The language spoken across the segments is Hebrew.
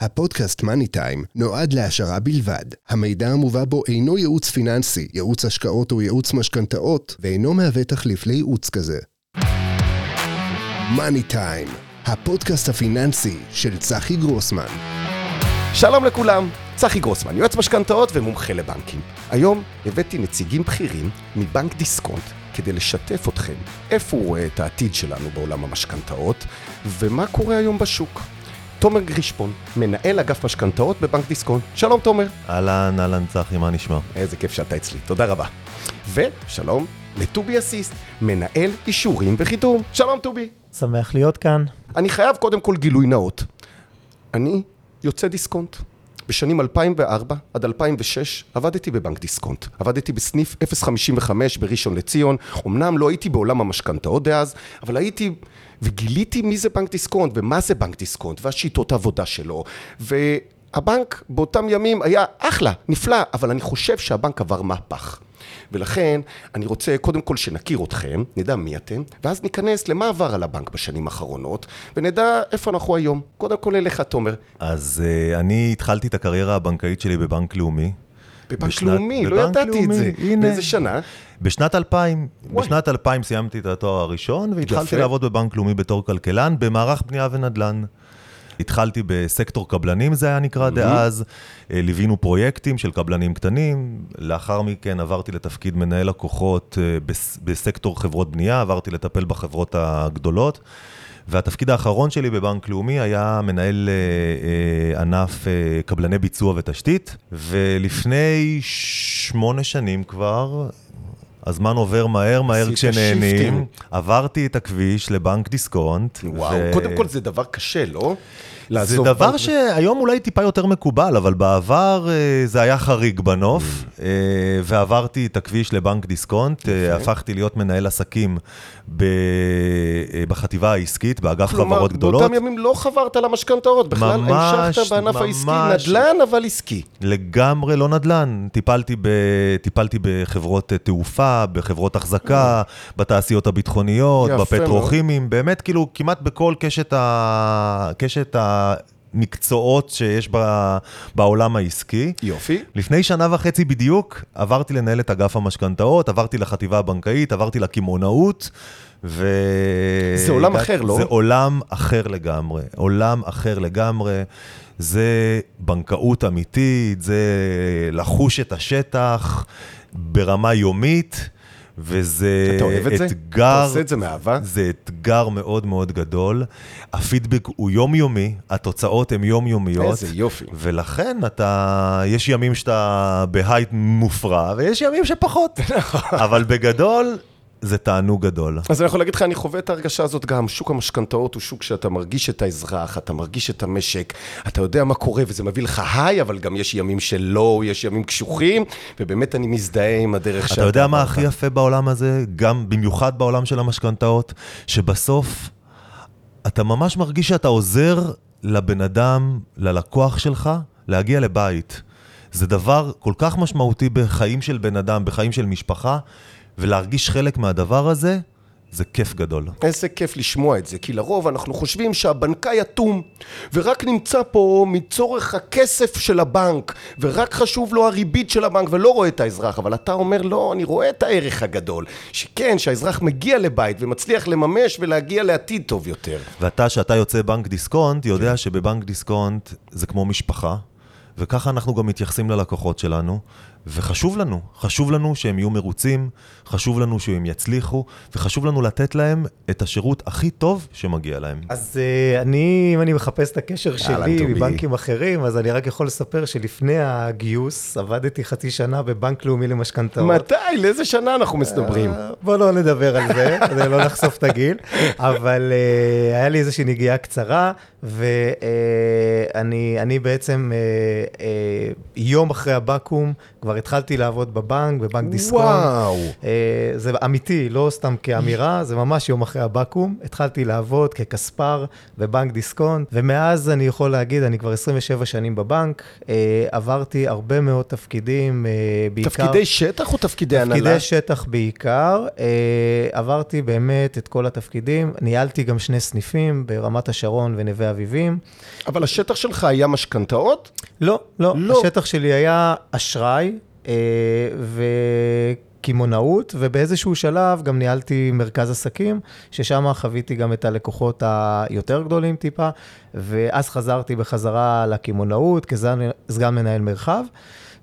הפודקאסט Money Time נועד להעשרה בלבד. המידע המובא בו אינו ייעוץ פיננסי, ייעוץ השקעות או ייעוץ משכנתאות, ואינו מהווה תחליף לייעוץ כזה. Money Time, הפודקאסט הפיננסי של צחי גרוסמן. שלום לכולם, צחי גרוסמן, יועץ משכנתאות ומומחה לבנקים. היום הבאתי נציגים בכירים מבנק דיסקונט כדי לשתף אתכם איפה הוא רואה את העתיד שלנו בעולם המשכנתאות ומה קורה היום בשוק. תומר גרישפון, מנהל אגף משכנתאות בבנק דיסקונט. שלום תומר. אהלן, אהלן צחי, מה נשמע? איזה כיף שאתה אצלי, תודה רבה. ושלום לטובי אסיסט, מנהל אישורים וחיתום. שלום טובי. שמח להיות כאן. אני חייב קודם כל גילוי נאות. אני יוצא דיסקונט. בשנים 2004 עד 2006 עבדתי בבנק דיסקונט. עבדתי בסניף 055 בראשון לציון. אמנם לא הייתי בעולם המשכנתאות דאז, אבל הייתי וגיליתי מי זה בנק דיסקונט ומה זה בנק דיסקונט והשיטות העבודה שלו. והבנק באותם ימים היה אחלה, נפלא, אבל אני חושב שהבנק עבר מהפך. ולכן אני רוצה קודם כל שנכיר אתכם, נדע מי אתם, ואז ניכנס למה עבר על הבנק בשנים האחרונות, ונדע איפה אנחנו היום. קודם כל אליך, תומר. אז uh, אני התחלתי את הקריירה הבנקאית שלי בבנק לאומי. בבנק בשנת, לאומי, לא בבנק ידעתי לאומי, את זה. הנה. באיזה שנה? בשנת 2000. וואי. בשנת 2000 סיימתי את התואר הראשון, והתחלתי יפה. לעבוד בבנק לאומי בתור כלכלן, במערך בנייה ונדל"ן. התחלתי בסקטור קבלנים, זה היה נקרא mm-hmm. דאז, אה, ליווינו פרויקטים של קבלנים קטנים, לאחר מכן עברתי לתפקיד מנהל לקוחות אה, בסקטור חברות בנייה, עברתי לטפל בחברות הגדולות. והתפקיד האחרון שלי בבנק לאומי היה מנהל אה, אה, ענף אה, קבלני ביצוע ותשתית, ולפני שמונה שנים כבר, הזמן עובר מהר, מהר כשנהנים. עברתי את הכביש לבנק דיסקונט. וואו, ו... קודם כל זה דבר קשה, לא? זה דבר. שהיום אולי טיפה יותר מקובל, אבל בעבר אה, זה היה חריג בנוף, mm. אה, ועברתי את הכביש לבנק דיסקונט, אה, הפכתי להיות מנהל עסקים בחטיבה העסקית, באגף חברות גדולות. באותם ימים לא חברת למשכנתאות, בכלל המשכת בענף העסקי, נדל"ן אבל עסקי. לגמרי לא נדל"ן, טיפלתי, ב, טיפלתי בחברות תעופה, בחברות החזקה, בתעשיות הביטחוניות, בפטרוכימים, באמת כאילו כמעט בכל קשת ה... המקצועות שיש בעולם העסקי. יופי. לפני שנה וחצי בדיוק עברתי לנהל את אגף המשכנתאות, עברתי לחטיבה הבנקאית, עברתי לקמעונאות. ו... זה עולם אחר, לא? זה עולם אחר לגמרי, עולם אחר לגמרי. זה בנקאות אמיתית, זה לחוש את השטח ברמה יומית. וזה אתה אוהב את אתגר, זה? אתה עושה את זה מאהבה? זה אתגר מאוד מאוד גדול. הפידבק הוא יומיומי, התוצאות הן יומיומיות. איזה יופי. ולכן אתה, יש ימים שאתה בהייט מופרע, ויש ימים שפחות. אבל בגדול, זה תענוג גדול. אז אני יכול להגיד לך, אני חווה את ההרגשה הזאת גם. שוק המשכנתאות הוא שוק שאתה מרגיש את האזרח, אתה מרגיש את המשק, אתה יודע מה קורה וזה מביא לך היי, אבל גם יש ימים שלא, יש ימים קשוחים, ובאמת אני מזדהה עם הדרך שאתה... אתה יודע מה הכי יפה בעולם הזה, גם במיוחד בעולם של המשכנתאות, שבסוף אתה ממש מרגיש שאתה עוזר לבן אדם, ללקוח שלך, להגיע לבית. זה דבר כל כך משמעותי בחיים של בן אדם, בחיים של משפחה, ולהרגיש חלק מהדבר הזה, זה כיף גדול. איזה כיף לשמוע את זה, כי לרוב אנחנו חושבים שהבנקאי אטום, ורק נמצא פה מצורך הכסף של הבנק, ורק חשוב לו הריבית של הבנק, ולא רואה את האזרח. אבל אתה אומר, לא, אני רואה את הערך הגדול. שכן, שהאזרח מגיע לבית ומצליח לממש ולהגיע לעתיד טוב יותר. ואתה, שאתה יוצא בנק דיסקונט, יודע כן. שבבנק דיסקונט זה כמו משפחה, וככה אנחנו גם מתייחסים ללקוחות שלנו. וחשוב לנו, חשוב לנו שהם יהיו מרוצים, חשוב לנו שהם יצליחו, וחשוב לנו לתת להם את השירות הכי טוב שמגיע להם. אז uh, אני, אם אני מחפש את הקשר שלי מבנקים אחרים, אז אני רק יכול לספר שלפני הגיוס עבדתי חצי שנה בבנק לאומי למשכנתאות. מתי? לאיזה שנה אנחנו מסתברים? Uh, בוא לא נדבר על זה, כדי לא לחשוף את הגיל, אבל uh, היה לי איזושהי נגיעה קצרה, ואני uh, בעצם uh, uh, יום אחרי הבקו"ם, כבר התחלתי לעבוד בבנק, בבנק דיסקונט. וואו. אה, זה אמיתי, לא סתם כאמירה, זה ממש יום אחרי הבקו"ם. התחלתי לעבוד ככספר בבנק דיסקונט, ומאז אני יכול להגיד, אני כבר 27 שנים בבנק, אה, עברתי הרבה מאוד תפקידים, אה, בעיקר... תפקידי שטח או תפקידי הנהלה? תפקידי שטח בעיקר. עברתי באמת את כל התפקידים. ניהלתי גם שני סניפים ברמת השרון ונווה ואביבים. אבל השטח שלך היה משכנתאות? לא, לא, לא. השטח שלי היה אשראי וקמעונאות, ובאיזשהו שלב גם ניהלתי מרכז עסקים, ששם חוויתי גם את הלקוחות היותר גדולים טיפה, ואז חזרתי בחזרה לקמעונאות כסגן מנהל מרחב.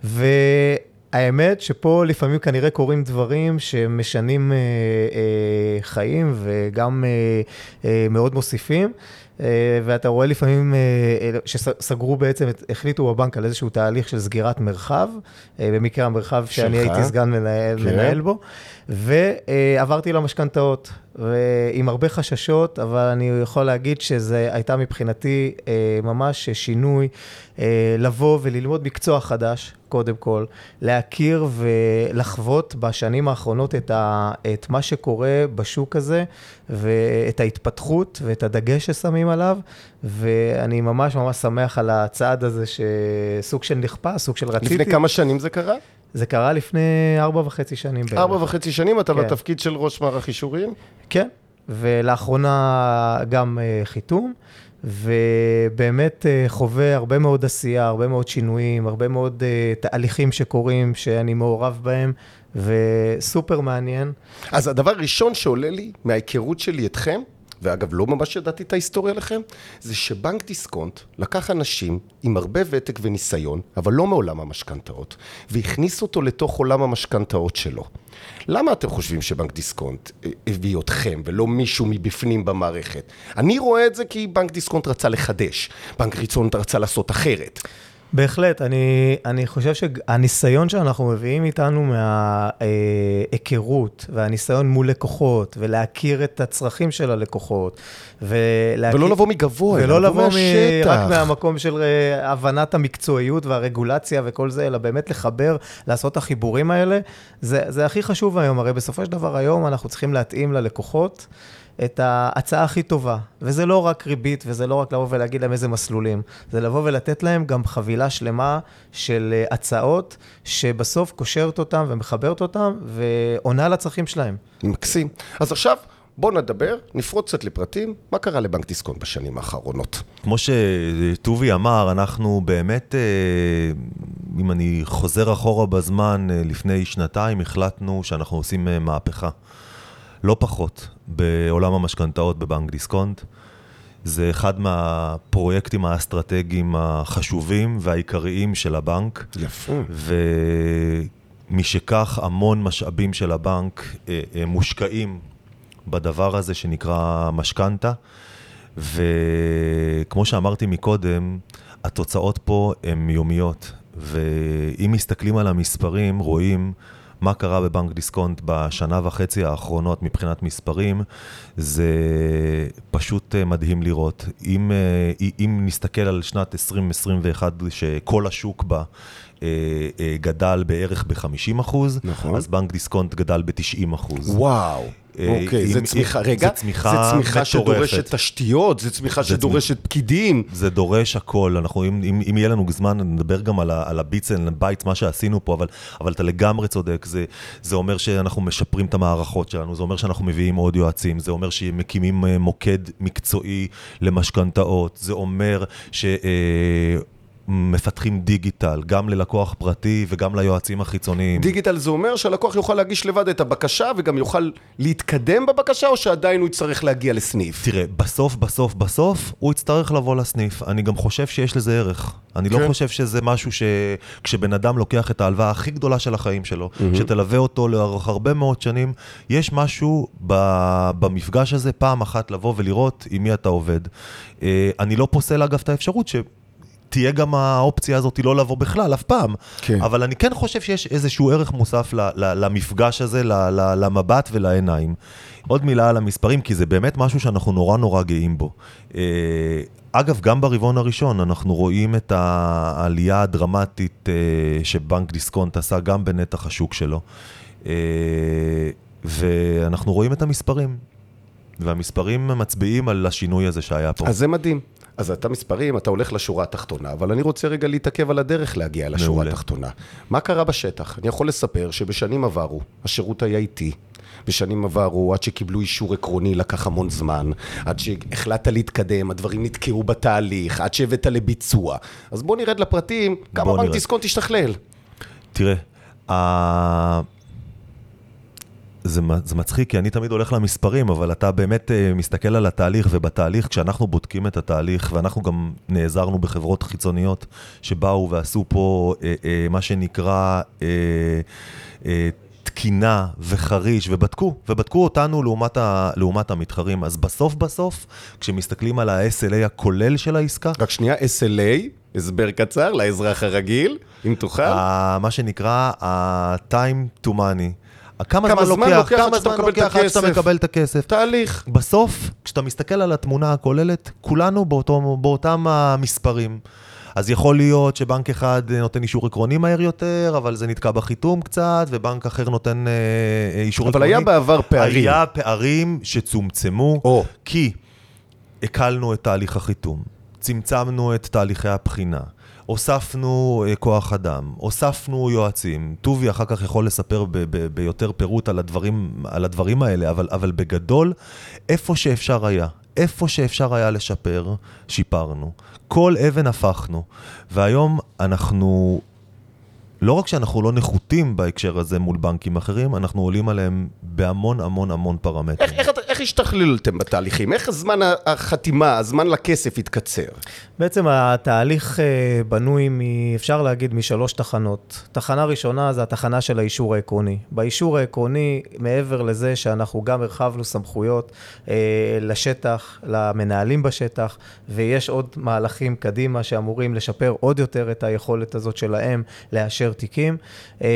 והאמת שפה לפעמים כנראה קורים דברים שמשנים אה, אה, חיים וגם אה, אה, מאוד מוסיפים. אה, ואתה רואה לפעמים אה, אה, שסגרו בעצם, החליטו בבנק על איזשהו תהליך של סגירת מרחב, במקרה המרחב שאני? הייתי סגן מנהל, כן. מנהל בו, ועברתי למשכנתאות, עם הרבה חששות, אבל אני יכול להגיד שזה הייתה מבחינתי אה, ממש שינוי, אה, לבוא וללמוד מקצוע חדש, קודם כל, להכיר ולחוות בשנים האחרונות את, ה, את מה שקורה בשוק הזה, ואת ההתפתחות ואת הדגש ששמים עליו, ואני ממש ממש שמח על הצעד הזה, שסוג של נכפה, סוג של רציתי. לפני כמה שנים זה קרה? זה קרה לפני ארבע וחצי שנים. ארבע וחצי שנים אתה כן. בתפקיד של ראש מערך אישורים? כן, ולאחרונה גם אה, חיתום, ובאמת אה, חווה הרבה מאוד עשייה, הרבה מאוד שינויים, הרבה מאוד אה, תהליכים שקורים, שאני מעורב בהם, וסופר מעניין. אז הדבר הראשון שעולה לי מההיכרות שלי אתכם, ואגב, לא ממש ידעתי את ההיסטוריה שלכם, זה שבנק דיסקונט לקח אנשים עם הרבה ותק וניסיון, אבל לא מעולם המשכנתאות, והכניס אותו לתוך עולם המשכנתאות שלו. למה אתם חושבים שבנק דיסקונט אה, הביא אתכם ולא מישהו מבפנים במערכת? אני רואה את זה כי בנק דיסקונט רצה לחדש, בנק דיסקונט רצה לעשות אחרת. בהחלט, אני, אני חושב שהניסיון שאנחנו מביאים איתנו מההיכרות והניסיון מול לקוחות, ולהכיר את הצרכים של הלקוחות, ולהכיר... ולא לבוא מגבוה, ולא לבוא לבוא מ... מהשטח. רק מהמקום של אה, הבנת המקצועיות והרגולציה וכל זה, אלא באמת לחבר, לעשות את החיבורים האלה. זה, זה הכי חשוב היום, הרי בסופו של דבר היום אנחנו צריכים להתאים ללקוחות. את ההצעה הכי טובה, וזה לא רק ריבית, וזה לא רק לבוא ולהגיד להם איזה מסלולים, זה לבוא ולתת להם גם חבילה שלמה של אה, הצעות, שבסוף קושרת אותם ומחברת אותם, ועונה לצרכים שלהם. מקסים. אז עכשיו, בואו נדבר, נפרוץ קצת לפרטים, מה קרה לבנק דיסקונט בשנים האחרונות. כמו שטובי אמר, אנחנו באמת, אה, אם אני חוזר אחורה בזמן, אה, לפני שנתיים החלטנו שאנחנו עושים מהפכה. לא פחות בעולם המשכנתאות בבנק דיסקונט. זה אחד מהפרויקטים האסטרטגיים החשובים והעיקריים של הבנק. יפה. ומשכך המון משאבים של הבנק אה, אה, מושקעים בדבר הזה שנקרא משכנתה. וכמו שאמרתי מקודם, התוצאות פה הן יומיות. ואם מסתכלים על המספרים, רואים מה קרה בבנק דיסקונט בשנה וחצי האחרונות מבחינת מספרים, זה פשוט אה, מדהים לראות. אם, אה, אם נסתכל על שנת 2021, שכל השוק בה אה, גדל בערך ב-50 אחוז, נכון. אז בנק דיסקונט גדל ב-90 אחוז. וואו. אה, אוקיי, זה אם- צמיחה, רגע, זה צמיחה זה צמיחה מטורפת. שדורשת תשתיות, זה צמיחה זה שדורשת פקידים. זה דורש הכל, אנחנו, אם, אם, אם יהיה לנו זמן, נדבר גם על, ה- על ה bits and bytes, מה שעשינו פה, אבל, אבל אתה לגמרי צודק, זה, זה אומר שאנחנו משפרים את המערכות שלנו, זה אומר שאנחנו מביאים עוד יועצים, זה אומר שמקימים אה, מוקד מקצועי למשכנתאות, זה אומר ש... אה, מפתחים דיגיטל, גם ללקוח פרטי וגם ליועצים החיצוניים. דיגיטל זה אומר שהלקוח יוכל להגיש לבד את הבקשה וגם יוכל להתקדם בבקשה, או שעדיין הוא יצטרך להגיע לסניף? תראה, בסוף, בסוף, בסוף, הוא יצטרך לבוא לסניף. אני גם חושב שיש לזה ערך. אני כן. לא חושב שזה משהו שכשבן אדם לוקח את ההלוואה הכי גדולה של החיים שלו, שתלווה אותו לאורך הרבה מאוד שנים, יש משהו ב- במפגש הזה, פעם אחת לבוא ולראות עם מי אתה עובד. אה, אני לא פוסל אגב את האפשרות ש... תהיה גם האופציה הזאת לא לבוא בכלל, אף פעם. כן. אבל אני כן חושב שיש איזשהו ערך מוסף ל- ל- למפגש הזה, ל- ל- למבט ולעיניים. עוד מילה על המספרים, כי זה באמת משהו שאנחנו נורא נורא גאים בו. אה, אגב, גם ברבעון הראשון אנחנו רואים את העלייה הדרמטית אה, שבנק דיסקונט עשה גם בנתח השוק שלו. אה, ואנחנו רואים את המספרים. והמספרים מצביעים על השינוי הזה שהיה פה. אז זה מדהים. אז אתה מספרים, אתה הולך לשורה התחתונה, אבל אני רוצה רגע להתעכב על הדרך להגיע לשורה מעולה. התחתונה. מה קרה בשטח? אני יכול לספר שבשנים עברו, השירות היה איטי. בשנים עברו, עד שקיבלו אישור עקרוני לקח המון זמן, עד שהחלטת להתקדם, הדברים נתקעו בתהליך, עד שהבאת לביצוע. אז בוא נרד לפרטים, כמה בנק. דיסקונט תשתכלל. תראה. זה, זה מצחיק, כי אני תמיד הולך למספרים, אבל אתה באמת אה, מסתכל על התהליך, ובתהליך, כשאנחנו בודקים את התהליך, ואנחנו גם נעזרנו בחברות חיצוניות שבאו ועשו פה אה, אה, מה שנקרא אה, אה, תקינה וחריש, ובדקו, ובדקו אותנו לעומת, ה, לעומת המתחרים. אז בסוף בסוף, כשמסתכלים על ה-SLA הכולל של העסקה, רק שנייה, SLA, הסבר קצר לאזרח הרגיל, אם תוכל. מה שנקרא ה-time to money. כמה כמה זמן לוקח, לוקח כמה זמן לוקח עד שאתה? מקבל את הכסף. תהליך. בסוף, כשאתה מסתכל על התמונה הכוללת, כולנו באותו, באותם המספרים. אז יכול להיות שבנק אחד נותן אישור עקרוני מהר יותר, אבל זה נתקע בחיתום קצת, ובנק אחר נותן אה, אה, אישור אבל עקרוני. היה בעבר פערים. היה פערים שצומצמו, או. כי הקלנו את תהליך החיתום, צמצמנו את תהליכי הבחינה, הוספנו אה, כוח אדם, הוספנו יועצים. טובי אחר כך יכול לספר ב- ב- ביותר פירוט על הדברים, על הדברים האלה, אבל, אבל בגדול, איפה שאפשר היה, איפה שאפשר היה לשפר, שיפרנו. כל אבן הפכנו, והיום אנחנו... לא רק שאנחנו לא נחותים בהקשר הזה מול בנקים אחרים, אנחנו עולים עליהם בהמון המון המון פרמטרים. איך, איך, אתה- איך השתכללתם בתהליכים? איך הזמן החתימה, הזמן לכסף התקצר? בעצם התהליך אה, בנוי, מ, אפשר להגיד, משלוש תחנות. תחנה ראשונה זה התחנה של האישור העקרוני. באישור העקרוני, מעבר לזה שאנחנו גם הרחבנו סמכויות אה, לשטח, למנהלים בשטח, ויש עוד מהלכים קדימה שאמורים לשפר עוד יותר את היכולת הזאת שלהם לאשר תיקים, אה,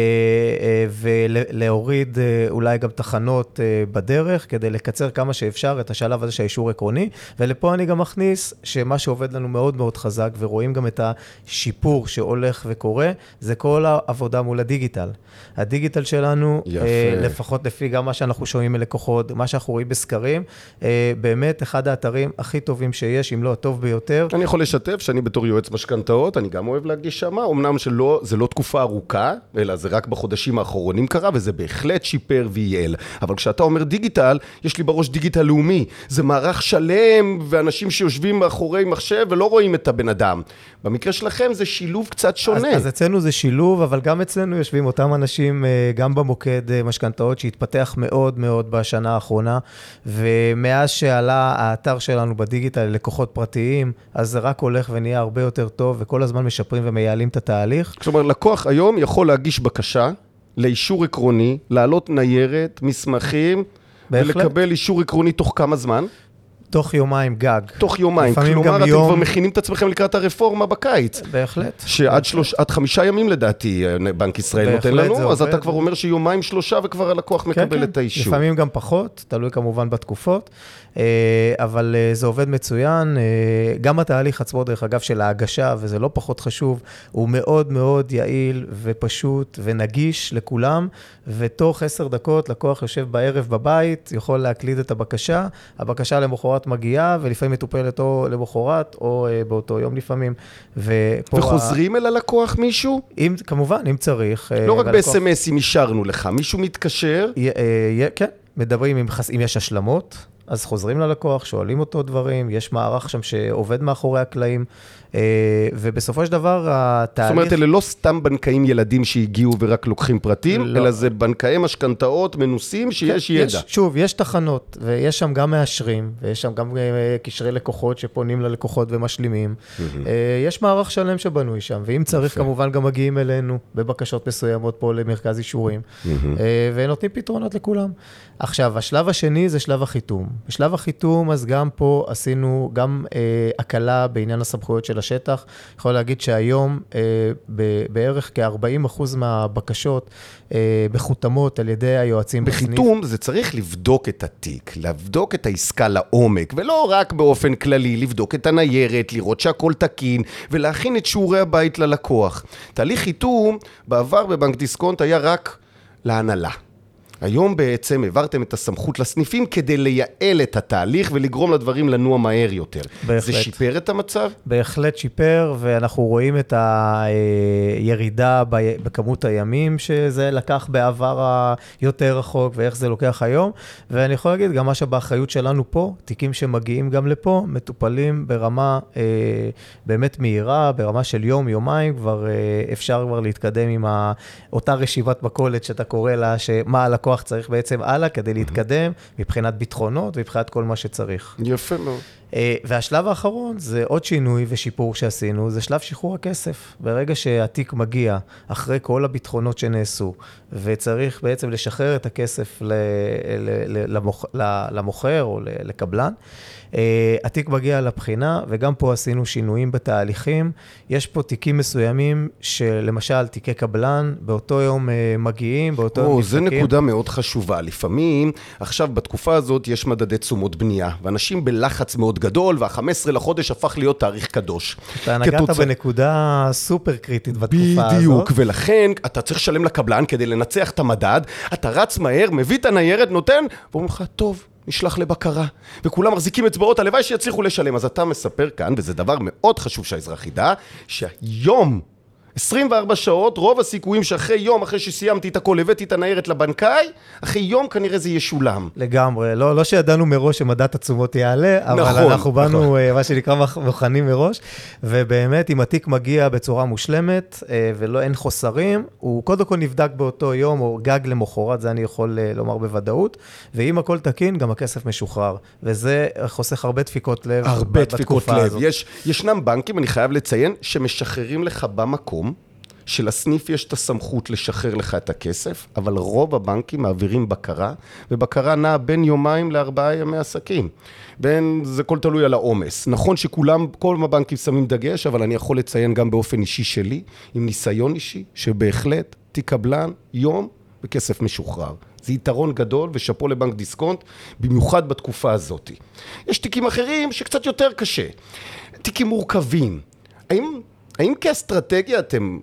ולהוריד אולי גם תחנות בדרך, כדי לקצר כמה שאפשר את השלב הזה של האישור העקרוני. ולפה אני גם מכניס שמה שעובד לנו מאוד מאוד חזק, ורואים גם את השיפור שהולך וקורה, זה כל העבודה מול הדיגיטל. הדיגיטל שלנו, יפה. אה, לפחות לפי גם מה שאנחנו שומעים מלקוחות, מה שאנחנו רואים בסקרים, אה, באמת אחד האתרים הכי טובים שיש, אם לא הטוב ביותר. אני יכול לשתף שאני בתור יועץ משכנתאות, אני גם אוהב להגיש שמה, אמנם שלא, זה לא תקופה ארוכה, אלא זה רק בחודשים האחרונים קרה, וזה בהחלט שיפר וייעל. אבל כשאתה אומר דיגיטל, יש לי בראש דיגיטל לאומי. זה מערך שלם, ואנשים שיושבים מאחורי מחשב ולא רואים את הבן אדם. במקרה שלכם זה שילוב קצת שונה. אז, אז אצלנו זה שילוב, אבל גם אצלנו יושבים אותם אנשים, אה, גם במוקד אה, משכנתאות, שהתפתח מאוד מאוד בשנה האחרונה, ומאז שעלה האתר שלנו בדיגיטל ללקוחות פרטיים, אז זה רק הולך ונהיה הרבה יותר טוב, וכל הזמן משפרים ומייעלים את התהליך. כלומר, לקוח היום יכול להגיש בקשה לאישור עקרוני, להעלות ניירת, מסמכים, בהחלט. ולקבל אישור עקרוני תוך כמה זמן? תוך יומיים גג. תוך יומיים. לפעמים כלומר, אתם יום. כבר מכינים את עצמכם לקראת הרפורמה בקיץ. בהחלט. שעד שלוש, עד חמישה ימים לדעתי אה, בנק ישראל נותן לנו, אז עובד. אתה כבר אומר שיומיים שלושה וכבר הלקוח מקבל את האישור. כן, לפעמים גם פחות, תלוי כמובן בתקופות, אבל אה, זה עובד מצוין. אה, גם התהליך עצמו, דרך אגב, של ההגשה, וזה לא פחות חשוב, הוא מאוד מאוד יעיל ופשוט ונגיש לכולם, ותוך עשר דקות לקוח יושב בערב בבית, יכול להקליד את הבקשה, הבקשה למחרת מגיעה, ולפעמים מטופלת או למחרת או אה, באותו יום לפעמים. וחוזרים אל הלקוח מישהו? ה... אם, כמובן, אם צריך. אה, לא רק והלקוח- ב-SMSים אישרנו לך, מישהו מתקשר, י- אה, י- כן, מדברים אם, חס- אם יש השלמות, אז חוזרים ללקוח, שואלים אותו דברים, יש מערך שם שעובד מאחורי הקלעים, ובסופו של דבר זאת התהליך... אומרת, אלה לא סתם בנקאים ילדים שהגיעו ורק לוקחים פרטים, לא. אלא זה בנקאי משכנתאות מנוסים שיש כן, ידע. יש, שוב, יש תחנות, ויש שם גם מאשרים, ויש שם גם אה, קשרי לקוחות שפונים ללקוחות ומשלימים. אה, יש מערך שלם שבנוי שם, ואם צריך. כמובן גם מגיעים אלינו בבקשות מסוימות פה למרכז אישורים, אה, ונותנים פתרונות לכולם. עכשיו, השלב השני זה שלב החיתום. בשלב החיתום, אז גם פה עשינו גם אה, הקלה בעניין הסמכויות של השטח. יכול להגיד שהיום אה, ב- בערך כ-40% מהבקשות אה, מחותמות על ידי היועצים בסניף. בחיתום זה צריך לבדוק את התיק, לבדוק את העסקה לעומק, ולא רק באופן כללי, לבדוק את הניירת, לראות שהכל תקין, ולהכין את שיעורי הבית ללקוח. תהליך חיתום בעבר בבנק דיסקונט היה רק להנהלה. היום בעצם העברתם את הסמכות לסניפים כדי לייעל את התהליך ולגרום לדברים לנוע מהר יותר. בהחלט. זה שיפר את המצב? בהחלט שיפר, ואנחנו רואים את הירידה ב- בכמות הימים שזה לקח בעבר היותר רחוק, ואיך זה לוקח היום. ואני יכול להגיד, גם מה שבאחריות שלנו פה, תיקים שמגיעים גם לפה, מטופלים ברמה אה, באמת מהירה, ברמה של יום, יומיים, כבר אה, אפשר כבר להתקדם עם ה- אותה רשיבת מכולת שאתה קורא לה, שמה הלקוח צריך בעצם הלאה כדי להתקדם, מבחינת ביטחונות ומבחינת כל מה שצריך. יפה מאוד. אה, והשלב האחרון זה עוד שינוי ושיפור שעשינו, זה שלב שחרור הכסף. ברגע שהתיק מגיע, אחרי כל הביטחונות שנעשו, וצריך בעצם לשחרר את הכסף למוכר או לקבלן, התיק מגיע לבחינה, וגם פה עשינו שינויים בתהליכים. יש פה תיקים מסוימים שלמשל תיקי קבלן, באותו יום אה, מגיעים, באותו יום נבדקים. נקודה מאוד חשובה. לפעמים, עכשיו בתקופה הזאת יש מדדי תשומות בנייה, ואנשים בלחץ מאוד גדול, וה-15 לחודש הפך להיות תאריך קדוש. אתה נגעת כתוצא- בנקודה סופר קריטית בתקופה הזאת. בדיוק, ולכן אתה צריך לשלם לקבלן כדי לנצח את המדד, אתה רץ מהר, מביא את הניירת, נותן, ואומרים לך, טוב, נשלח לבקרה. וכולם מחזיקים אצבעות, הלוואי שיצליחו לשלם. אז אתה מספר כאן, וזה דבר מאוד חשוב שהאזרח ידע, שהיום, 24 שעות, רוב הסיכויים שאחרי יום, אחרי שסיימתי את הכל, הבאתי את הניירת לבנקאי, אחרי יום כנראה זה ישולם. לגמרי, לא, לא שידענו מראש שמדד התשומות יעלה, אבל נכון, אנחנו באנו, נכון. מה שנקרא, מוכ- מוכנים מראש, ובאמת, אם התיק מגיע בצורה מושלמת אה, ולא אין חוסרים, הוא קודם כל נבדק באותו יום, או גג למחרת, זה אני יכול אה, לומר בוודאות, ואם הכל תקין, גם הכסף משוחרר, וזה חוסך הרבה דפיקות לב הרבה בתקופה דפיקות לב. הזאת. יש, ישנם בנקים, אני חייב לציין, שמשחררים לך במקום, שלסניף יש את הסמכות לשחרר לך את הכסף, אבל רוב הבנקים מעבירים בקרה, ובקרה נעה בין יומיים לארבעה ימי עסקים. בין, זה הכל תלוי על העומס. נכון שכולם, כל הבנקים שמים דגש, אבל אני יכול לציין גם באופן אישי שלי, עם ניסיון אישי, שבהחלט תיק קבלן, יום, וכסף משוחרר. זה יתרון גדול, ושאפו לבנק דיסקונט, במיוחד בתקופה הזאת. יש תיקים אחרים שקצת יותר קשה. תיקים מורכבים. האם, האם כאסטרטגיה אתם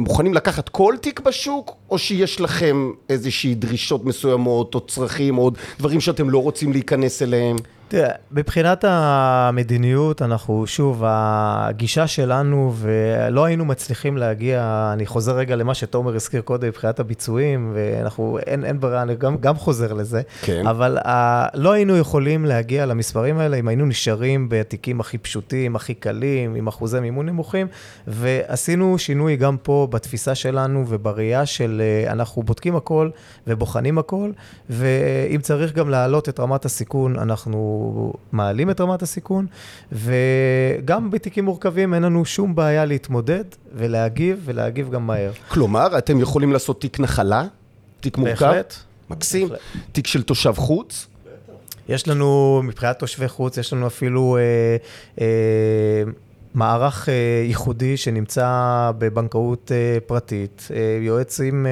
מוכנים לקחת כל תיק בשוק, או שיש לכם איזושהי דרישות מסוימות, או צרכים, או דברים שאתם לא רוצים להיכנס אליהם? תראה, מבחינת המדיניות, אנחנו, שוב, הגישה שלנו, ולא היינו מצליחים להגיע, אני חוזר רגע למה שתומר הזכיר קודם, מבחינת הביצועים, ואנחנו, אין, אין ברירה, אני גם, גם חוזר לזה, כן. אבל uh, לא היינו יכולים להגיע למספרים האלה אם היינו נשארים בתיקים הכי פשוטים, הכי קלים, עם אחוזי מימון נמוכים, ועשינו שינוי גם פה בתפיסה שלנו ובראייה של uh, אנחנו בודקים הכל ובוחנים הכל, ואם צריך גם להעלות את רמת הסיכון, אנחנו מעלים את רמת הסיכון, וגם בתיקים מורכבים אין לנו שום בעיה להתמודד ולהגיב, ולהגיב גם מהר. כלומר, אתם יכולים לעשות תיק נחלה? תיק מורכב? בהחלט. מקסים. בהחלט. תיק של תושב חוץ? יש לנו, מבחינת תושבי חוץ, יש לנו אפילו אה, אה, מערך אה, ייחודי שנמצא בבנקאות אה, פרטית, אה, יועצים אה,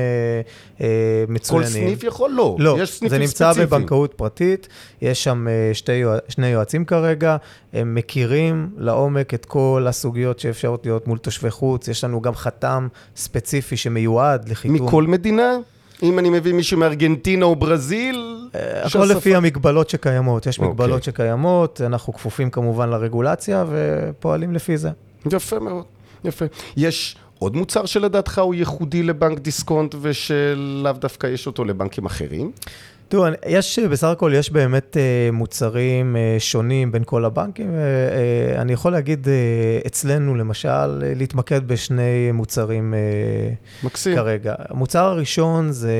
אה, כל מצוינים. סניף יכול? לא. לא, יש סניפים זה נמצא ספציפיים. בבנקאות פרטית, יש שם אה, שתי, שני יועצים כרגע, הם מכירים לעומק את כל הסוגיות שאפשרות להיות מול תושבי חוץ, יש לנו גם חתם ספציפי שמיועד לחיתום. מכל מדינה? אם אני מביא מישהו מארגנטינה או ברזיל? אה, הכל לפי המגבלות שקיימות, יש אוקיי. מגבלות שקיימות, אנחנו כפופים כמובן לרגולציה ופועלים לפי זה. יפה מאוד, יפה. יש עוד מוצר שלדעתך הוא ייחודי לבנק דיסקונט ושלאו דווקא יש אותו לבנקים אחרים? תראו, יש, בסך הכל יש באמת אה, מוצרים אה, שונים בין כל הבנקים. אה, אני יכול להגיד, אצלנו למשל, להתמקד בשני מוצרים מקסים. כרגע. המוצר הראשון זה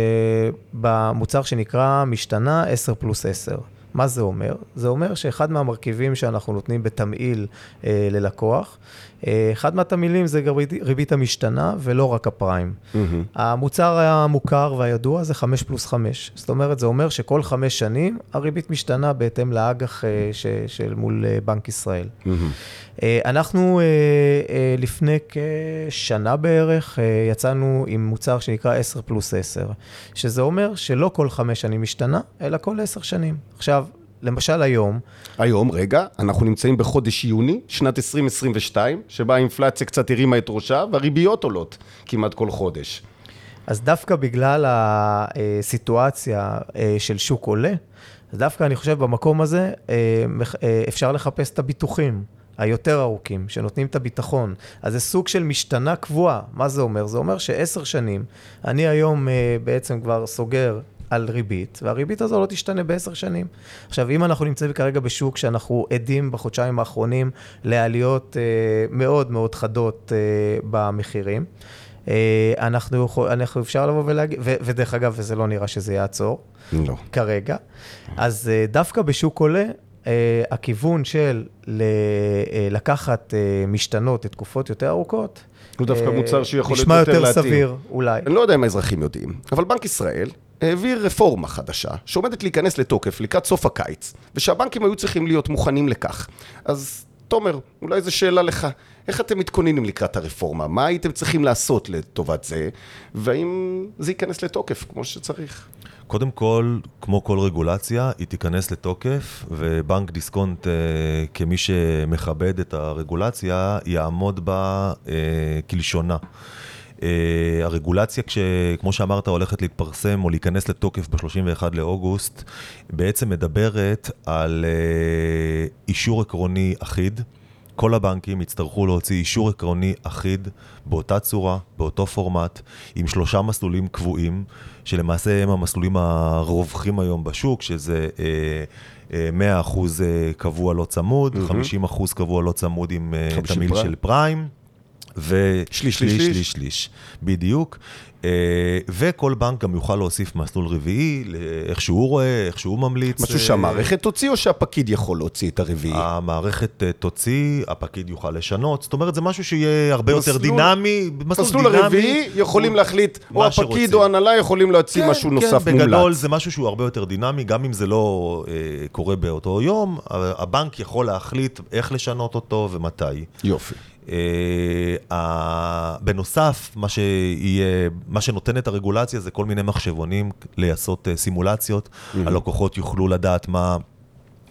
במוצר שנקרא משתנה 10 פלוס 10. מה זה אומר? זה אומר שאחד מהמרכיבים שאנחנו נותנים בתמהיל אה, ללקוח, אחד מהתמהילים זה גם ריבית- המשתנה ולא רק הפריים. מהמם. המוצר המוכר והידוע זה 5 פלוס 5. זאת אומרת, זה אומר שכל חמש שנים הריבית משתנה בהתאם לאג"ח אה, ש- של מול אה, בנק ישראל. אה, אנחנו אה, אה, לפני כשנה בערך אה, יצאנו עם מוצר שנקרא 10 פלוס 10, שזה אומר שלא כל חמש שנים משתנה, אלא כל עשר שנים. עכשיו, למשל היום, היום, רגע, אנחנו נמצאים בחודש יוני, שנת 2022, שבה האינפלציה קצת הרימה את ראשה והריביות עולות כמעט כל חודש. אז דווקא בגלל הסיטואציה אה, של שוק עולה, אז דווקא אני חושב במקום הזה אה, אפשר לחפש את הביטוחים. היותר ארוכים, שנותנים את הביטחון. אז זה סוג של משתנה קבועה. מה זה אומר? זה אומר שעשר שנים, אני היום בעצם כבר סוגר על ריבית, והריבית הזו לא תשתנה בעשר שנים. עכשיו, אם אנחנו נמצאים כרגע בשוק שאנחנו עדים בחודשיים האחרונים לעליות אה, מאוד מאוד חדות אה, במחירים, אה, אנחנו, יכול, אנחנו אפשר לבוא ולהגיד, ו, ודרך אגב, וזה לא נראה שזה יעצור. לא. כרגע. אז אה, דווקא בשוק עולה, Uh, הכיוון של ל, uh, לקחת uh, משתנות לתקופות יותר ארוכות, הוא דווקא מוצר שיכול להיות יותר להתאים. נשמע יותר סביר, אולי. אני לא יודע אם האזרחים יודעים, אבל בנק ישראל העביר רפורמה חדשה, שעומדת להיכנס לתוקף לקראת סוף הקיץ, ושהבנקים היו צריכים להיות מוכנים לכך. אז תומר, אולי זו שאלה לך, איך אתם מתכוננים לקראת הרפורמה? מה הייתם צריכים לעשות לטובת זה, והאם זה ייכנס לתוקף כמו שצריך? קודם כל, כמו כל רגולציה, היא תיכנס לתוקף, ובנק דיסקונט, אה, כמי שמכבד את הרגולציה, יעמוד בה אה, כלשונה. Uh, הרגולציה, כש, כמו שאמרת, הולכת להתפרסם או להיכנס לתוקף ב-31 לאוגוסט, בעצם מדברת על uh, אישור עקרוני אחיד. כל הבנקים יצטרכו להוציא אישור עקרוני אחיד באותה צורה, באותו פורמט, עם שלושה מסלולים קבועים, שלמעשה הם המסלולים הרווחים היום בשוק, שזה uh, uh, 100% קבוע לא צמוד, mm-hmm. 50% קבוע לא צמוד עם תמיל של פריים. ושליש, שליש, שליש, שליש, שליש, בדיוק. אה, וכל בנק גם יוכל להוסיף מסלול רביעי, איך שהוא רואה, איך שהוא ממליץ. משהו שהמערכת תוציא או שהפקיד יכול להוציא את הרביעי? המערכת אה, תוציא, הפקיד יוכל לשנות, זאת אומרת, זה משהו שיהיה הרבה יותר דינמי. מסלול הרביעי יכולים להחליט, או הפקיד או ההנהלה יכולים להוציא כן, משהו כן, נוסף מומלץ. כן, בגדול זה משהו שהוא הרבה יותר דינמי, גם אם זה לא אה, קורה באותו יום, הבנק יכול להחליט איך לשנות אותו ומתי. יופי. Uh, בנוסף, מה שיהיה, מה שנותן את הרגולציה זה כל מיני מחשבונים לעשות uh, סימולציות. Mm-hmm. הלקוחות יוכלו לדעת מה...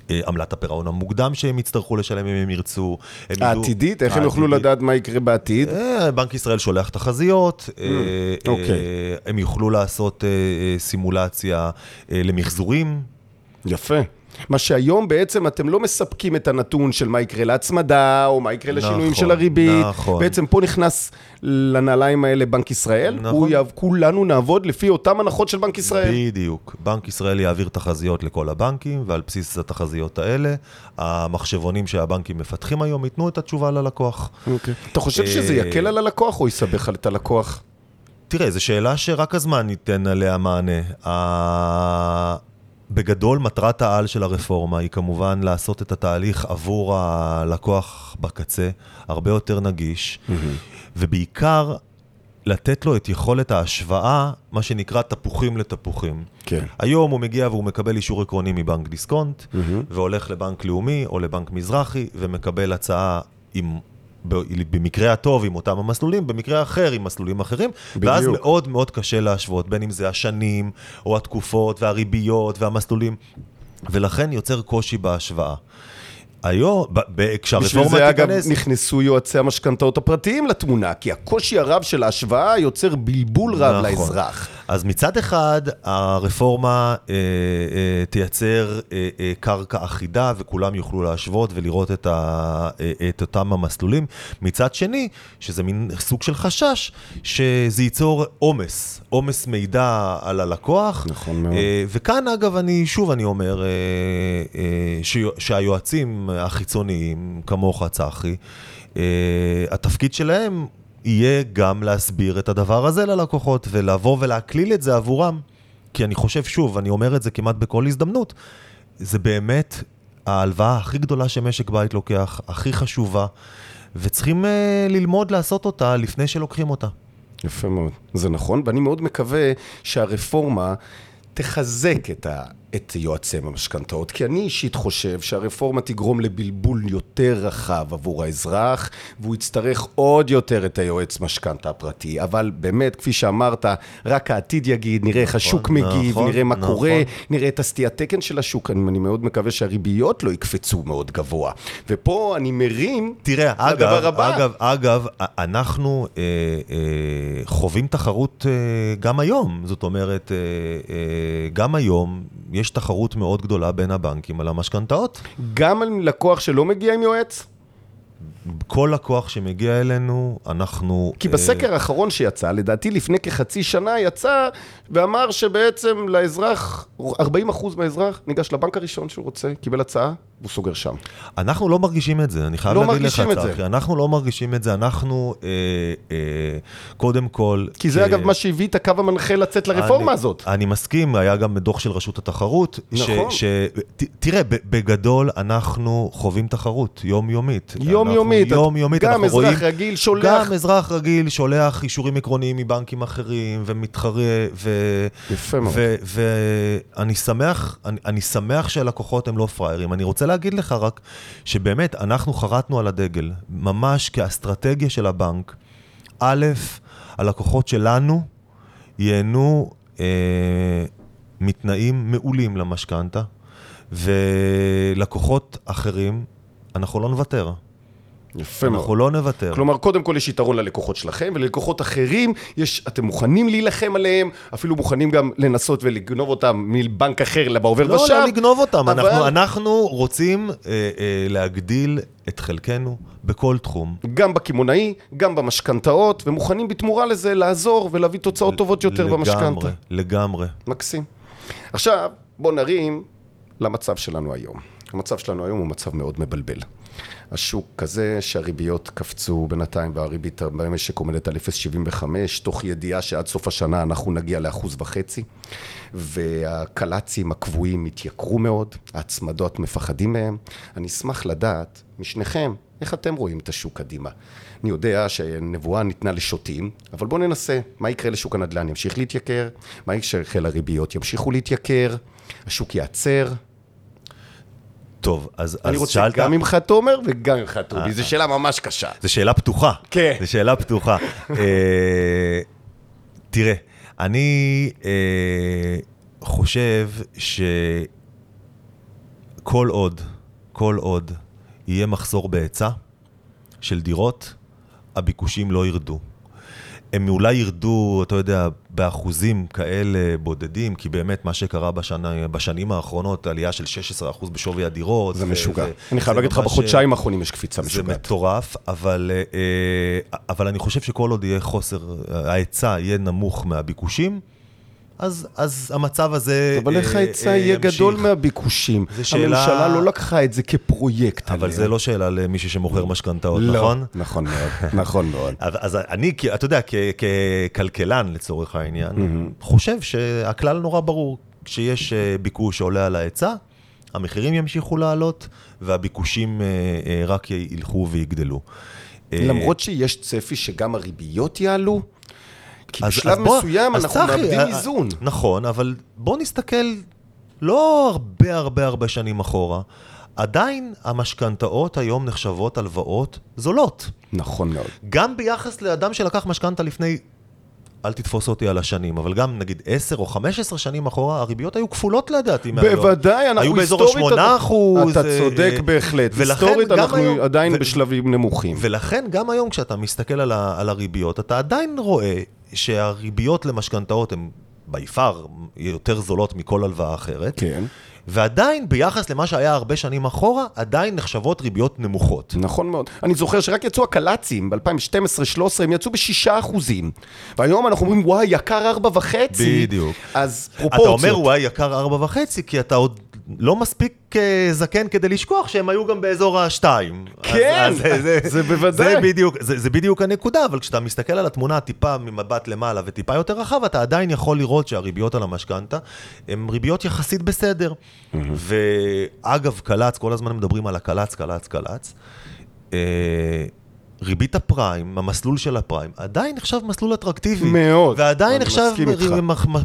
אה, עמלת הפירעון המוקדם שהם יצטרכו לשלם אם הם ירצו. העתידית? איך הם יוכלו לדעת מה יקרה בעתיד? בנק ישראל שולח תחזיות, mm, אוקיי. הם יוכלו לעשות סימולציה למחזורים. יפה. מה שהיום בעצם אתם לא מספקים את הנתון של מה יקרה להצמדה, או מה יקרה לשינויים נכון, של הריבית. נכון. בעצם פה נכנס לנעליים האלה בנק ישראל, נכון. יעב, כולנו נעבוד לפי אותן הנחות של בנק ישראל. בדיוק. בנק ישראל יעביר תחזיות לכל הבנקים, ועל בסיס התחזיות האלה, המחשבונים שהבנקים מפתחים היום ייתנו את התשובה ללקוח. אוקיי. אתה חושב שזה אה, יקל על הלקוח או יסבך את הלקוח? תראה, זו שאלה שרק הזמן ייתן עליה מענה. בגדול, מטרת העל של הרפורמה היא כמובן לעשות את התהליך עבור הלקוח בקצה הרבה יותר נגיש, mm-hmm. ובעיקר לתת לו את יכולת ההשוואה, מה שנקרא תפוחים לתפוחים. כן. היום הוא מגיע והוא מקבל אישור עקרוני מבנק דיסקונט, mm-hmm. והולך לבנק לאומי או לבנק מזרחי, ומקבל הצעה עם במקרה הטוב עם אותם המסלולים, במקרה אחר עם מסלולים אחרים, בדיוק. ואז מאוד מאוד קשה להשוות, בין אם זה השנים, או התקופות, והריביות, והמסלולים, ולכן יוצר קושי בהשוואה. היום, כשהרפורמה תיכנס... בשביל זה אגב נכנסו יועצי המשכנתאות הפרטיים לתמונה, כי הקושי הרב של ההשוואה יוצר בלבול רב נכון. לאזרח. אז מצד אחד, הרפורמה אה, אה, תייצר אה, אה, קרקע אחידה וכולם יוכלו להשוות ולראות את, ה, אה, את אותם המסלולים. מצד שני, שזה מין סוג של חשש, שזה ייצור עומס, עומס מידע על הלקוח. נכון מאוד. אה, וכאן, אגב, אני, שוב אני אומר, אה, אה, ש, החיצוניים, כמוך, צחי, אה, התפקיד שלהם יהיה גם להסביר את הדבר הזה ללקוחות, ולבוא ולהקליל את זה עבורם. כי אני חושב, שוב, אני אומר את זה כמעט בכל הזדמנות, זה באמת ההלוואה הכי גדולה שמשק בית לוקח, הכי חשובה, וצריכים uh, ללמוד לעשות אותה לפני שלוקחים אותה. יפה מאוד, זה נכון, ואני מאוד מקווה שהרפורמה תחזק את ה... את יועצי המשכנתאות, כי אני אישית חושב שהרפורמה תגרום לבלבול יותר רחב עבור האזרח, והוא יצטרך עוד יותר את היועץ משכנתה הפרטי. אבל באמת, כפי שאמרת, רק העתיד יגיד, נראה איך נכון, השוק מגיב, נכון, נראה מה נכון. קורה, נראה את הסטיית תקן של השוק. אני, אני מאוד מקווה שהריביות לא יקפצו מאוד גבוה. ופה אני מרים תראה, אגב, לדבר הבא. אגב, אגב, אנחנו אה, אה, חווים תחרות אה, גם היום. זאת אומרת, אה, אה, גם היום יש תחרות מאוד גדולה בין הבנקים על המשכנתאות. גם על לקוח שלא מגיע עם יועץ? כל לקוח שמגיע אלינו, אנחנו... כי אה, בסקר האחרון שיצא, לדעתי לפני כחצי שנה, יצא ואמר שבעצם לאזרח, 40% מהאזרח ניגש לבנק הראשון שהוא רוצה, קיבל הצעה, והוא סוגר שם. אנחנו לא מרגישים את זה, אני חייב לא להגיד לך. צחי, אנחנו לא מרגישים את זה, אנחנו אה, אה, קודם כל... כי זה כ- אגב מה שהביא את הקו המנחה לצאת לרפורמה אני, הזאת. אני מסכים, היה גם דוח של רשות התחרות. נכון. ש, ש, ת, תראה, בגדול אנחנו חווים תחרות יומיומית. יומיומית. אנחנו יומיומית, גם אזרח רואים... רגיל שולח... גם אזרח רגיל שולח אישורים עקרוניים מבנקים אחרים ומתחרה, ו... יפה מאוד. ואני שמח, אני, אני שמח שהלקוחות הם לא פראיירים. אני רוצה להגיד לך רק שבאמת, אנחנו חרטנו על הדגל, ממש כאסטרטגיה של הבנק. א', הלקוחות שלנו ייהנו אה, מתנאים מעולים למשכנתה, ולקוחות אחרים, אנחנו לא נוותר. יפה מאוד. אנחנו לא נוותר. כלומר, קודם כל יש יתרון ללקוחות שלכם, וללקוחות אחרים, יש, אתם מוכנים להילחם עליהם, אפילו מוכנים גם לנסות ולגנוב אותם מבנק אחר בעובר לא, ושב. לא לגנוב אותם, אבל- אנחנו, אנחנו רוצים אה, אה, להגדיל את חלקנו בכל תחום. גם בקמעונאי, גם במשכנתאות, ומוכנים בתמורה לזה לעזור ולהביא תוצאות טובות יותר במשכנתה. לגמרי, לגמרי. מקסים. עכשיו, בוא נרים למצב שלנו היום. המצב שלנו היום הוא מצב מאוד מבלבל. השוק כזה שהריביות קפצו בינתיים והריבית במשק עומדת על 0.75, תוך ידיעה שעד סוף השנה אנחנו נגיע לאחוז וחצי, והקל"צים הקבועים התייקרו מאוד, ההצמדות מפחדים מהם. אני אשמח לדעת משניכם, איך אתם רואים את השוק קדימה? אני יודע שנבואה ניתנה לשוטים, אבל בואו ננסה, מה יקרה לשוק הנדל"ן? ימשיך להתייקר? מה יקרה לריביות? ימשיכו להתייקר? השוק ייעצר? טוב, אז, אני אז רוצה שאלת... גם ממך תומר וגם ממך טובי, זו שאלה ממש קשה. זו שאלה פתוחה. כן. זו שאלה פתוחה. אה, תראה, אני אה, חושב שכל עוד, כל עוד יהיה מחסור בהיצע של דירות, הביקושים לא ירדו. הם אולי ירדו, אתה יודע, באחוזים כאלה בודדים, כי באמת מה שקרה בשנה, בשנים האחרונות, עלייה של 16% בשווי הדירות. זה משוגע. ו- אני חייב זה להגיד לך, בחודשיים האחרונים יש קפיצה זה משוגעת. מטורף, אבל, אה, אבל אני חושב שכל עוד יהיה חוסר, ההיצע יהיה נמוך מהביקושים, אז, אז המצב הזה אבל איך אה, ההיצע אה, יהיה ימשיך. גדול מהביקושים? שאלה- הממשלה לא לקחה את זה כפרויקט. אבל. זה לא שאלה למישהו שמוכר משכנתאות, לא. נכון? נכון מאוד, נכון מאוד. אז, אז אני, אתה יודע, ככלכלן לצורך העניין, חושב שהכלל נורא ברור. כשיש אה, ביקוש שעולה על ההיצע, המחירים ימשיכו לעלות, והביקושים אה, אה, רק ילכו ויגדלו. אה, למרות שיש צפי שגם הריביות יעלו, כי אז- בשלב אז בוא- מסוים אז אנחנו צחי, מאבדים אה, איזון. נכון, אבל בוא נסתכל לא הרבה הרבה הרבה שנים אחורה. עדיין המשכנתאות היום נחשבות הלוואות זולות. נכון מאוד. גם ביחס לאדם שלקח משכנתה לפני, אל תתפוס אותי על השנים, אבל גם נגיד 10 או 15 שנים אחורה, הריביות היו כפולות לדעתי מהיום. בוודאי, אנחנו היו באזור היסטורית... ה-8 אחוז. אתה צודק בהחלט. ולכן היסטורית אנחנו היום- עדיין ו- בשלבים נמוכים. ולכן גם היום כשאתה מסתכל על, ה, על הריביות, אתה עדיין רואה שהריביות למשכנתאות הן ביפר יותר זולות מכל הלוואה אחרת. כן. ועדיין, ביחס למה שהיה הרבה שנים אחורה, עדיין נחשבות ריביות נמוכות. נכון מאוד. אני זוכר שרק יצאו הקל"צים ב-2012-2013, הם יצאו בשישה אחוזים. והיום אנחנו אומרים, וואי, יקר ארבע וחצי. בדיוק. אז אתה פרופורציות. אומר, וואי, יקר ארבע וחצי, כי אתה עוד לא מספיק אה, זקן כדי לשכוח שהם היו גם באזור השתיים. כן, אז, אז, זה, זה בוודאי. זה בדיוק, זה, זה בדיוק הנקודה, אבל כשאתה מסתכל על התמונה טיפה ממבט למעלה וטיפה יותר רחב, אתה עדיין יכול לראות שהריביות על המשכנתה הן ריביות יחסית בסדר. ואגב, קל"צ, כל הזמן מדברים על הקל"צ, קל"צ, קל"צ. ריבית הפריים, המסלול של הפריים, עדיין נחשב מסלול אטרקטיבי. מאוד. ועדיין נחשב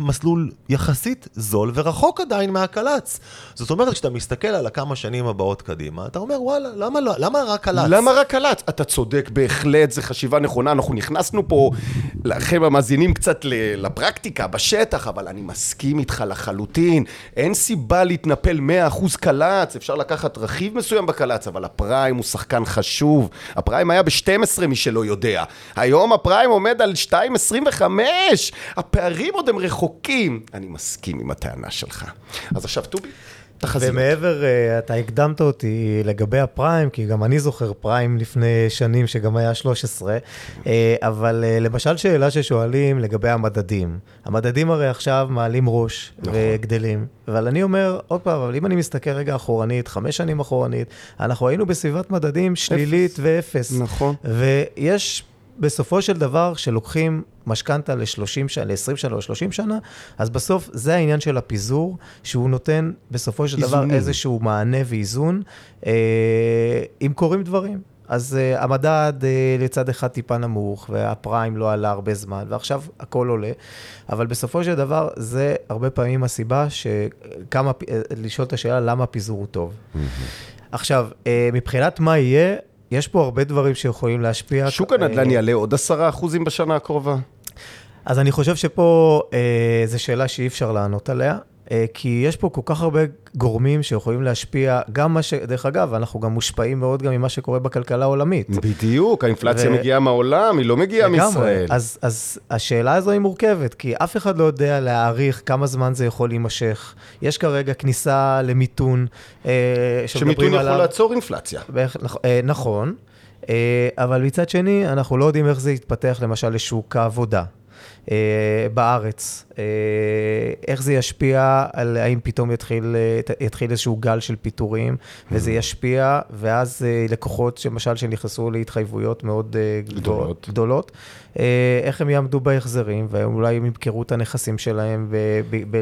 מסלול יחסית זול ורחוק עדיין מהקל"צ. זאת אומרת, כשאתה מסתכל על הכמה שנים הבאות קדימה, אתה אומר, וואלה, למה, לא- למה רק קל"צ? למה רק קלט? אתה צודק, בהחלט, זו חשיבה נכונה. אנחנו נכנסנו פה, לכם המאזינים, קצת לפרקטיקה, בשטח, אבל אני מסכים איתך לחלוטין. אין סיבה להתנפל 100% קל"צ, אפשר לקחת רכיב מסוים בקל"צ, אבל הפריים הוא שחקן חשוב. הפריים היה ב-12, מי שלא יודע. היום הפריים עומד על 2.25. הפערים עוד הם רחוקים. אני מסכים עם הטענה שלך. אז עכשיו, טובי, תחזיות. ומעבר, אה, אתה הקדמת אותי לגבי הפריים, כי גם אני זוכר פריים לפני שנים, שגם היה 13, אה, אבל אה, למשל שאלה ששואלים לגבי המדדים. המדדים הרי עכשיו מעלים ראש נכון. וגדלים, אבל אני אומר, עוד פעם, אבל אם אני מסתכל רגע אחורנית, חמש שנים אחורנית, אנחנו היינו בסביבת מדדים שלילית ואפס. נכון. ויש בסופו של דבר, שלוקחים משכנתה ל-30 שנה, ל-20 שנה או 30 שנה, אז בסוף זה העניין של הפיזור, שהוא נותן בסופו של דבר איזונים. איזשהו מענה ואיזון, אה, אם קורים דברים. אז uh, המדד uh, לצד אחד טיפה נמוך, והפריים לא עלה הרבה זמן, ועכשיו הכל עולה. אבל בסופו של דבר, זה הרבה פעמים הסיבה שכמה, אה, לשאול את השאלה למה הפיזור הוא טוב. עכשיו, אה, מבחינת מה יהיה, יש פה הרבה דברים שיכולים להשפיע. שוק הנדל"ן אה, יעלה עוד עשרה אחוזים בשנה הקרובה? אז אני חושב שפה אה, זו שאלה שאי אפשר לענות עליה, כי יש פה כל כך הרבה גורמים שיכולים להשפיע, גם מה ש... דרך אגב, אנחנו גם מושפעים מאוד גם ממה שקורה בכלכלה העולמית. בדיוק, האינפלציה ו- מגיעה מהעולם, היא לא מגיעה לגמרי. מישראל. אז, אז השאלה הזו היא מורכבת, כי אף אחד לא יודע להעריך כמה זמן זה יכול להימשך. יש כרגע כניסה למיתון, אה, שמיתון יכול עליו. לעצור אינפלציה. נכ- אה, נכון, אה, אבל מצד שני, אנחנו לא יודעים איך זה יתפתח למשל לשוק העבודה. אה, בארץ, אה, איך זה ישפיע על האם פתאום יתחיל, אה, יתחיל איזשהו גל של פיטורים, וזה ישפיע, ואז אה, לקוחות, למשל, שנכנסו להתחייבויות מאוד אה, גדולות. גדולות, אה, איך הם יעמדו בהחזרים, ואולי הם ימכרו את הנכסים שלהם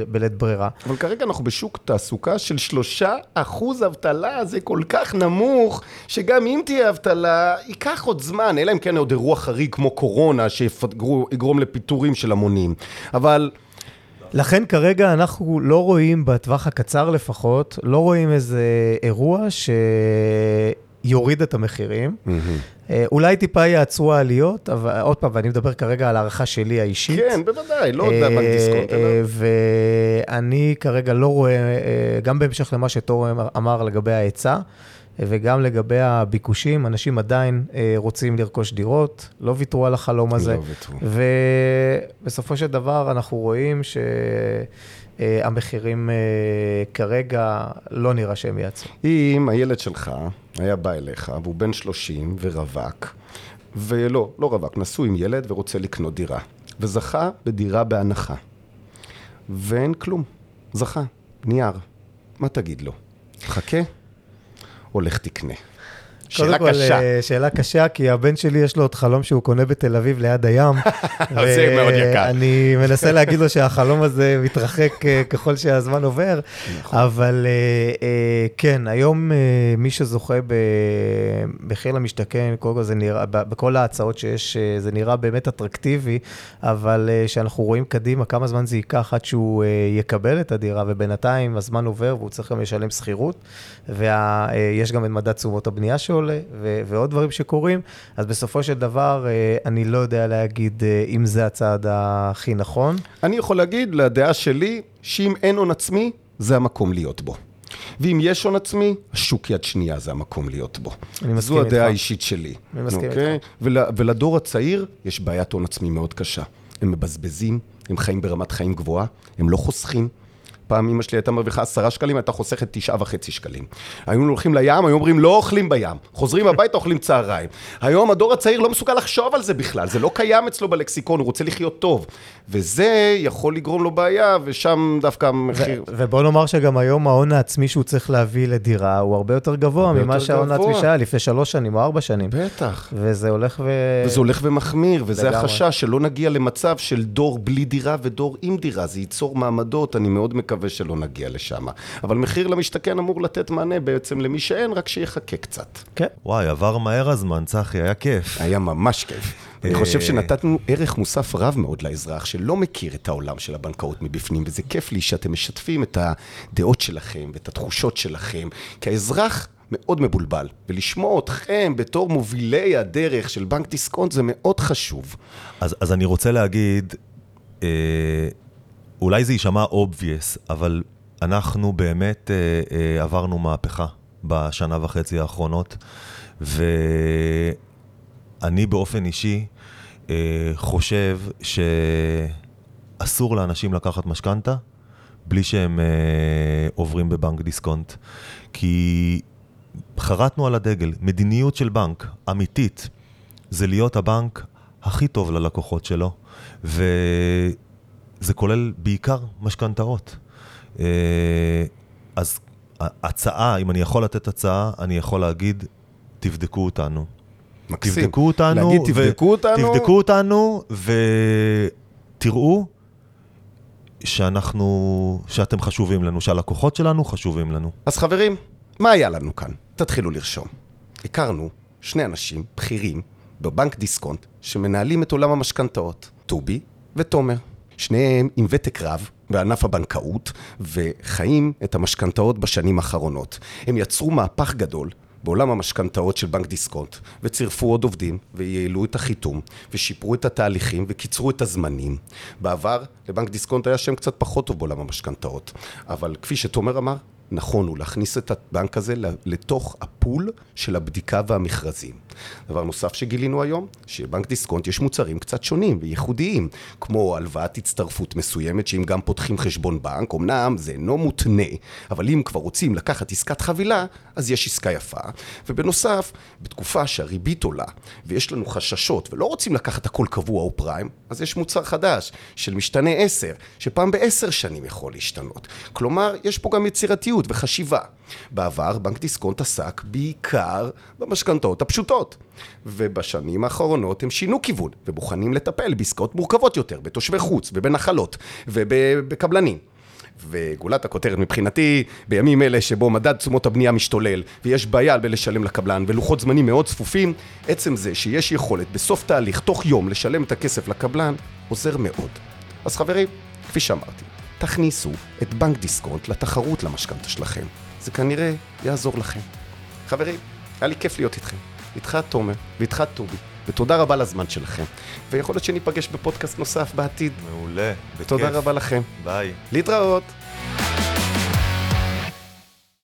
בלית ברירה. אבל כרגע אנחנו בשוק תעסוקה של שלושה אחוז אבטלה, זה כל כך נמוך, שגם אם תהיה אבטלה, ייקח עוד זמן, אלא אם כן עוד אירוע חריג כמו קורונה, שיגרום לפיטורים של המונים. אבל לכן כרגע אנחנו לא רואים, בטווח הקצר לפחות, לא רואים איזה אירוע שיוריד את המחירים. אה, אולי טיפה יעצרו העליות, אבל עוד פעם, ואני מדבר כרגע על הערכה שלי האישית. כן, בוודאי, לא אה, בנק דיסקונט, אלא... אה, ואני כרגע לא רואה, אה, גם בהמשך למה שתור אמר- לגבי ההיצע, אה, וגם לגבי הביקושים, אנשים עדיין אה, רוצים לרכוש דירות, לא ויתרו על החלום הזה. לא ויתרו. ובסופו של דבר אנחנו רואים שהמחירים כרגע לא נראה שהם יעצרו. אם הילד שלך היה בא אליך, והוא בן 30 ורווק, ולא, לא רווק, נשוי עם ילד ורוצה לקנות דירה, וזכה בדירה בהנחה, ואין כלום, זכה, נייר, מה תגיד לו? חכה, או לך תקנה. שאלה קודם כל, קשה. אה, שאלה קשה, כי הבן שלי יש לו עוד חלום שהוא קונה בתל אביב ליד הים. זה מאוד יקר. אני מנסה להגיד לו שהחלום הזה מתרחק אה, ככל שהזמן עובר, נכון. אבל אה, כן, היום מי שזוכה במחיר למשתכן, קודם כל זה נראה, בכל ההצעות שיש, זה נראה באמת אטרקטיבי, אבל אה, שאנחנו רואים קדימה כמה זמן זה ייקח עד שהוא יקבל את הדירה, ובינתיים הזמן עובר והוא צריך גם לשלם שכירות, ויש גם את מדד תשומות הבנייה שעולה, ו- ועוד דברים שקורים, אז בסופו של דבר, אה, אני לא יודע להגיד אה, אם זה הצעד הכי נכון. אני יכול להגיד, לדעה שלי, שאם אין הון עצמי, זה המקום להיות בו. ואם יש הון עצמי, השוק יד שנייה זה המקום להיות בו. אני מסכים זו הדעה איתך. האישית שלי. אני מסכים אוקיי? איתך. ול, ולדור הצעיר יש בעיית הון עצמי מאוד קשה. הם מבזבזים, הם חיים ברמת חיים גבוהה, הם לא חוסכים. פעם אמא שלי הייתה מרוויחה עשרה שקלים, הייתה חוסכת תשעה וחצי שקלים. היינו הולכים לים, היו אומרים לא אוכלים בים. חוזרים הביתה, אוכלים צהריים. היום הדור הצעיר לא מסוגל לחשוב על זה בכלל, זה לא קיים אצלו בלקסיקון, הוא רוצה לחיות טוב. וזה יכול לגרום לו בעיה, ושם דווקא המחיר... ו- ובוא נאמר שגם היום ההון העצמי שהוא צריך להביא לדירה הוא הרבה יותר גבוה ממה שההון העצמי. שהיה לפני שלוש שנים או ארבע שנים. בטח. וזה הולך ו... וזה הולך ומחמיר, וזה לגמרי. החשש, שלא נגיע למצב של דור בלי דירה ודור עם דירה. זה ייצור מעמדות, אני מאוד מקווה מקווה שלא נגיע לשם. אבל מחיר למשתכן אמור לתת מענה בעצם למי שאין, רק שיחכה קצת. כן. וואי, עבר מהר הזמן, צחי, היה כיף. היה ממש כיף. אני אה, חושב שנתנו ערך מוסף רב מאוד לאזרח, שלא מכיר את העולם של הבנקאות מבפנים, וזה כיף לי שאתם משתפים את הדעות שלכם ואת התחושות שלכם, כי האזרח מאוד מבולבל, ולשמוע אתכם בתור מובילי הדרך של בנק דיסקונט זה מאוד חשוב. אז, אז אני רוצה להגיד, אה, אולי זה יישמע obvious, אבל אנחנו באמת אה, אה, עברנו מהפכה בשנה וחצי האחרונות, ואני באופן אישי אה, חושב שאסור לאנשים לקחת משכנתה בלי שהם אה, עוברים בבנק דיסקונט. כי חרטנו על הדגל, מדיניות של בנק אמיתית זה להיות הבנק הכי טוב ללקוחות שלו, וזה כולל בעיקר משכנתאות. אה, אז הצעה, אם אני יכול לתת הצעה, אני יכול להגיד, תבדקו אותנו. מקסים. תבדקו אותנו. להגיד תבדקו אותנו. תבדקו אותנו, ותראו שאנחנו, שאתם חשובים לנו, שהלקוחות שלנו חשובים לנו. אז חברים, מה היה לנו כאן? תתחילו לרשום. הכרנו שני אנשים בכירים בבנק דיסקונט שמנהלים את עולם המשכנתאות, טובי ותומר. שניהם עם ותק רב בענף הבנקאות וחיים את המשכנתאות בשנים האחרונות. הם יצרו מהפך גדול בעולם המשכנתאות של בנק דיסקונט, וצירפו עוד עובדים, וייעלו את החיתום, ושיפרו את התהליכים, וקיצרו את הזמנים. בעבר, לבנק דיסקונט היה שם קצת פחות טוב בעולם המשכנתאות, אבל כפי שתומר אמר, נכון הוא להכניס את הבנק הזה לתוך הפול של הבדיקה והמכרזים. דבר נוסף שגילינו היום, שבנק דיסקונט יש מוצרים קצת שונים וייחודיים, כמו הלוואת הצטרפות מסוימת, שאם גם פותחים חשבון בנק, אמנם זה אינו מותנה, אבל אם כבר רוצים לקחת עסקת חבילה, אז יש עסקה יפה. ובנוסף, בתקופה שהריבית עולה, ויש לנו חששות, ולא רוצים לקחת הכל קבוע או פריים, אז יש מוצר חדש, של משתנה 10, שפעם בעשר שנים יכול להשתנות. כלומר, יש פה גם יצירתיות וחשיבה. בעבר בנק דיסקונט עסק בעיקר במשכנתאות הפשוטות. ובשנים האחרונות הם שינו כיוון, ומוכנים לטפל בעסקאות מורכבות יותר, בתושבי חוץ, ובנחלות, ובקבלנים. וגולת הכותרת מבחינתי, בימים אלה שבו מדד תשומות הבנייה משתולל, ויש בעיה בלשלם לקבלן, ולוחות זמנים מאוד צפופים, עצם זה שיש יכולת בסוף תהליך, תוך יום, לשלם את הכסף לקבלן, עוזר מאוד. אז חברים, כפי שאמרתי, תכניסו את בנק דיסקונט לתחרות למשכנתה שלכם. זה כנראה יעזור לכם. חברים, היה לי כיף להיות איתכם. איתך תומר ואיתך טובי, ותודה רבה לזמן שלכם. ויכול להיות שניפגש בפודקאסט נוסף בעתיד. מעולה, בכיף. תודה רבה לכם. ביי. להתראות.